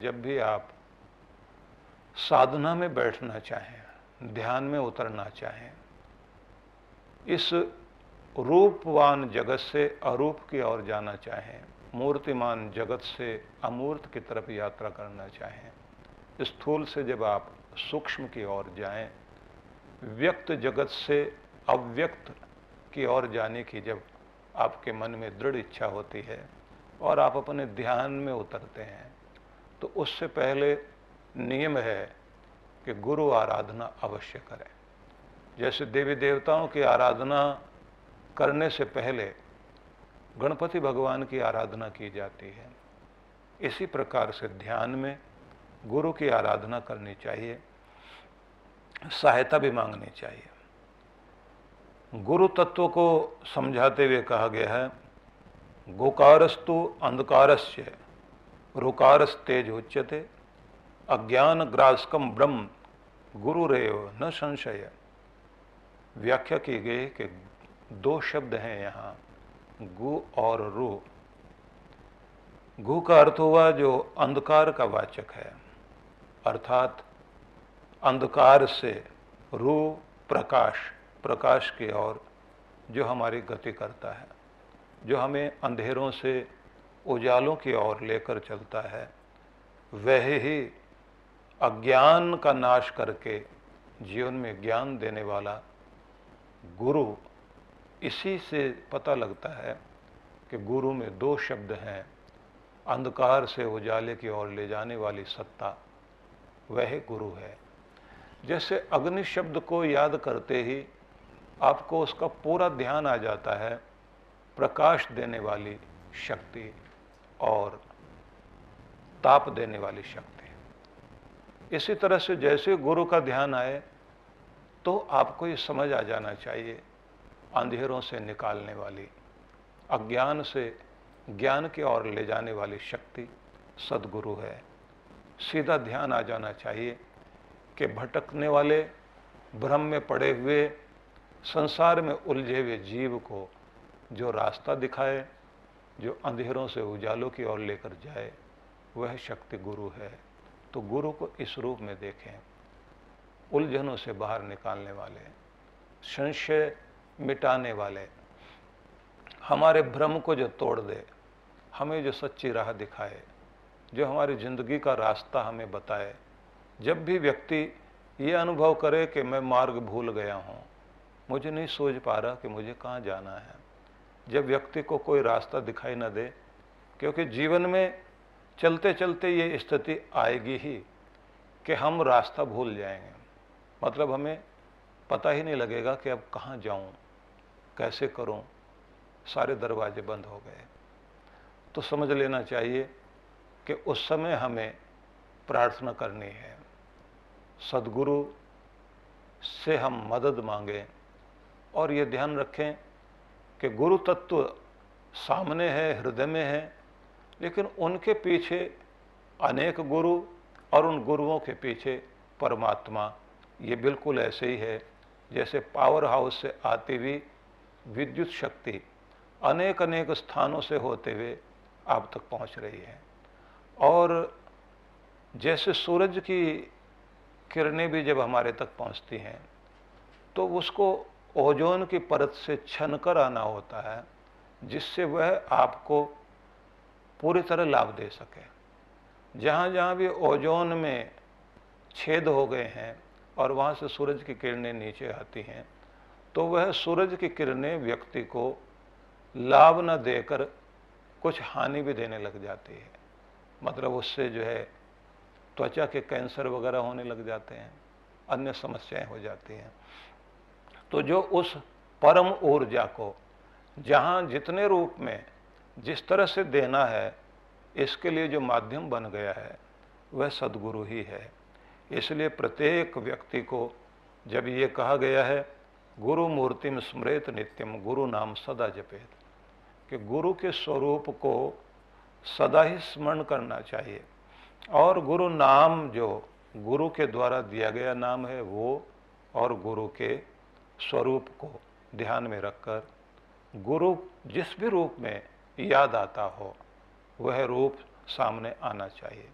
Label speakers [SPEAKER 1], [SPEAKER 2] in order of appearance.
[SPEAKER 1] जब भी आप साधना में बैठना चाहें, ध्यान में उतरना चाहें, इस रूपवान जगत से अरूप की ओर जाना चाहें, मूर्तिमान जगत से अमूर्त की तरफ़ यात्रा करना चाहें, स्थूल से जब आप सूक्ष्म की ओर जाएँ, व्यक्त जगत से अव्यक्त की ओर जाने की जब आपके मन में दृढ़ इच्छा होती है और आप अपने ध्यान में उतरते हैं तो उससे पहले नियम है कि गुरु आराधना अवश्य करें। जैसे देवी देवताओं की आराधना करने से पहले गणपति भगवान की आराधना की जाती है। इसी प्रकार से ध्यान में गुरु की आराधना करनी चाहिए, सहायता भी मांगनी चाहिए। गुरु तत्व को समझाते हुए कहा गया है, गोकारस्तु अंधकारस्य। रुकारस तेज उच्यते। अज्ञान ग्रासकम ब्रह्म, गुरुरेव न संशय। व्याख्या की गई कि दो शब्द हैं यहाँ, गु और रु। गु का अर्थ हुआ जो अंधकार का वाचक है। अर्थात, अंधकार से रू प्रकाश प्रकाश की ओर जो हमारी गति करता है, जो हमें अंधेरों से उजालों की ओर लेकर चलता है। वह ही अज्ञान का नाश करके जीवन में ज्ञान देने वाला गुरु इसी से पता लगता है कि गुरु में दो शब्द हैं, अंधकार से उजाले की ओर ले जाने वाली सत्ता। वह गुरु है। जैसे अग्नि शब्द को याद करते ही आपको उसका पूरा ध्यान आ जाता है, प्रकाश देने वाली शक्ति। और ताप देने वाली शक्ति। इसी तरह से जैसे गुरु का ध्यान आए तो आपको ये समझ आ जाना चाहिए, अंधेरों से निकालने वाली, अज्ञान से ज्ञान की ओर ले जाने वाली शक्ति सदगुरु है। सीधा ध्यान आ जाना चाहिए कि भटकने वाले, भ्रम में पड़े हुए, संसार में उलझे हुए जीव को जो रास्ता दिखाए जो अंधेरों से उजालों की ओर लेकर जाए, वह शक्ति गुरु है। तो गुरु को इस रूप में देखें। उलझनों से बाहर निकालने वाले, संशय मिटाने वाले, हमारे भ्रम को जो तोड़ दे, हमें जो सच्ची राह दिखाए, जो हमारी ज़िंदगी का रास्ता हमें बताए। जब भी व्यक्ति ये अनुभव करे कि मैं मार्ग भूल गया हूँ, मुझे नहीं सोच पा रहा कि मुझे कहाँ जाना है। जब व्यक्ति को कोई रास्ता दिखाई न दे, क्योंकि जीवन में चलते चलते ये स्थिति आएगी ही कि हम रास्ता भूल जाएँगे। मतलब हमें पता ही नहीं लगेगा कि अब कहाँ जाऊँ, कैसे करूँ, सारे दरवाजे बंद हो गए। तो समझ लेना चाहिए कि उस समय हमें प्रार्थना करनी है। सदगुरु से हम मदद मांगें और ये ध्यान रखें कि गुरु तत्व सामने है, हृदय में है, लेकिन उनके पीछे अनेक गुरु और उन गुरुओं के पीछे परमात्मा। ये बिल्कुल ऐसे ही है, जैसे पावर हाउस से आती हुई विद्युत शक्ति अनेक अनेक स्थानों से होते हुए आप तक पहुँच रही है। और जैसे सूरज की किरणें भी जब हमारे तक पहुँचती हैं तो उसको ओजोन की परत से छन कर आना होता है, जिससे वह आपको पूरी तरह लाभ दे सके। जहाँ जहाँ भी ओजोन में छेद हो गए हैं और वहाँ से सूरज की किरणें नीचे आती हैं तो वह सूरज की किरणें व्यक्ति को लाभ न देकर कुछ हानि भी देने लग जाती है। मतलब उससे जो है त्वचा के कैंसर वगैरह होने लग जाते हैं, अन्य समस्याएँ हो जाती हैं। तो जो उस परम ऊर्जा को, जहाँ जितने रूप में जिस तरह से देना है, इसके लिए जो माध्यम बन गया है, वह सदगुरु ही है। इसलिए प्रत्येक व्यक्ति को जब ये कहा गया है, गुरु मूर्तिम स्मृत नित्यम गुरु नाम सदा जपेत, कि गुरु के स्वरूप को सदा ही स्मरण करना चाहिए। और गुरु नाम जो गुरु के द्वारा दिया गया नाम है, वो और गुरु के स्वरूप को ध्यान में रखकर गुरु जिस भी रूप में याद आता हो, वह रूप सामने आना चाहिए।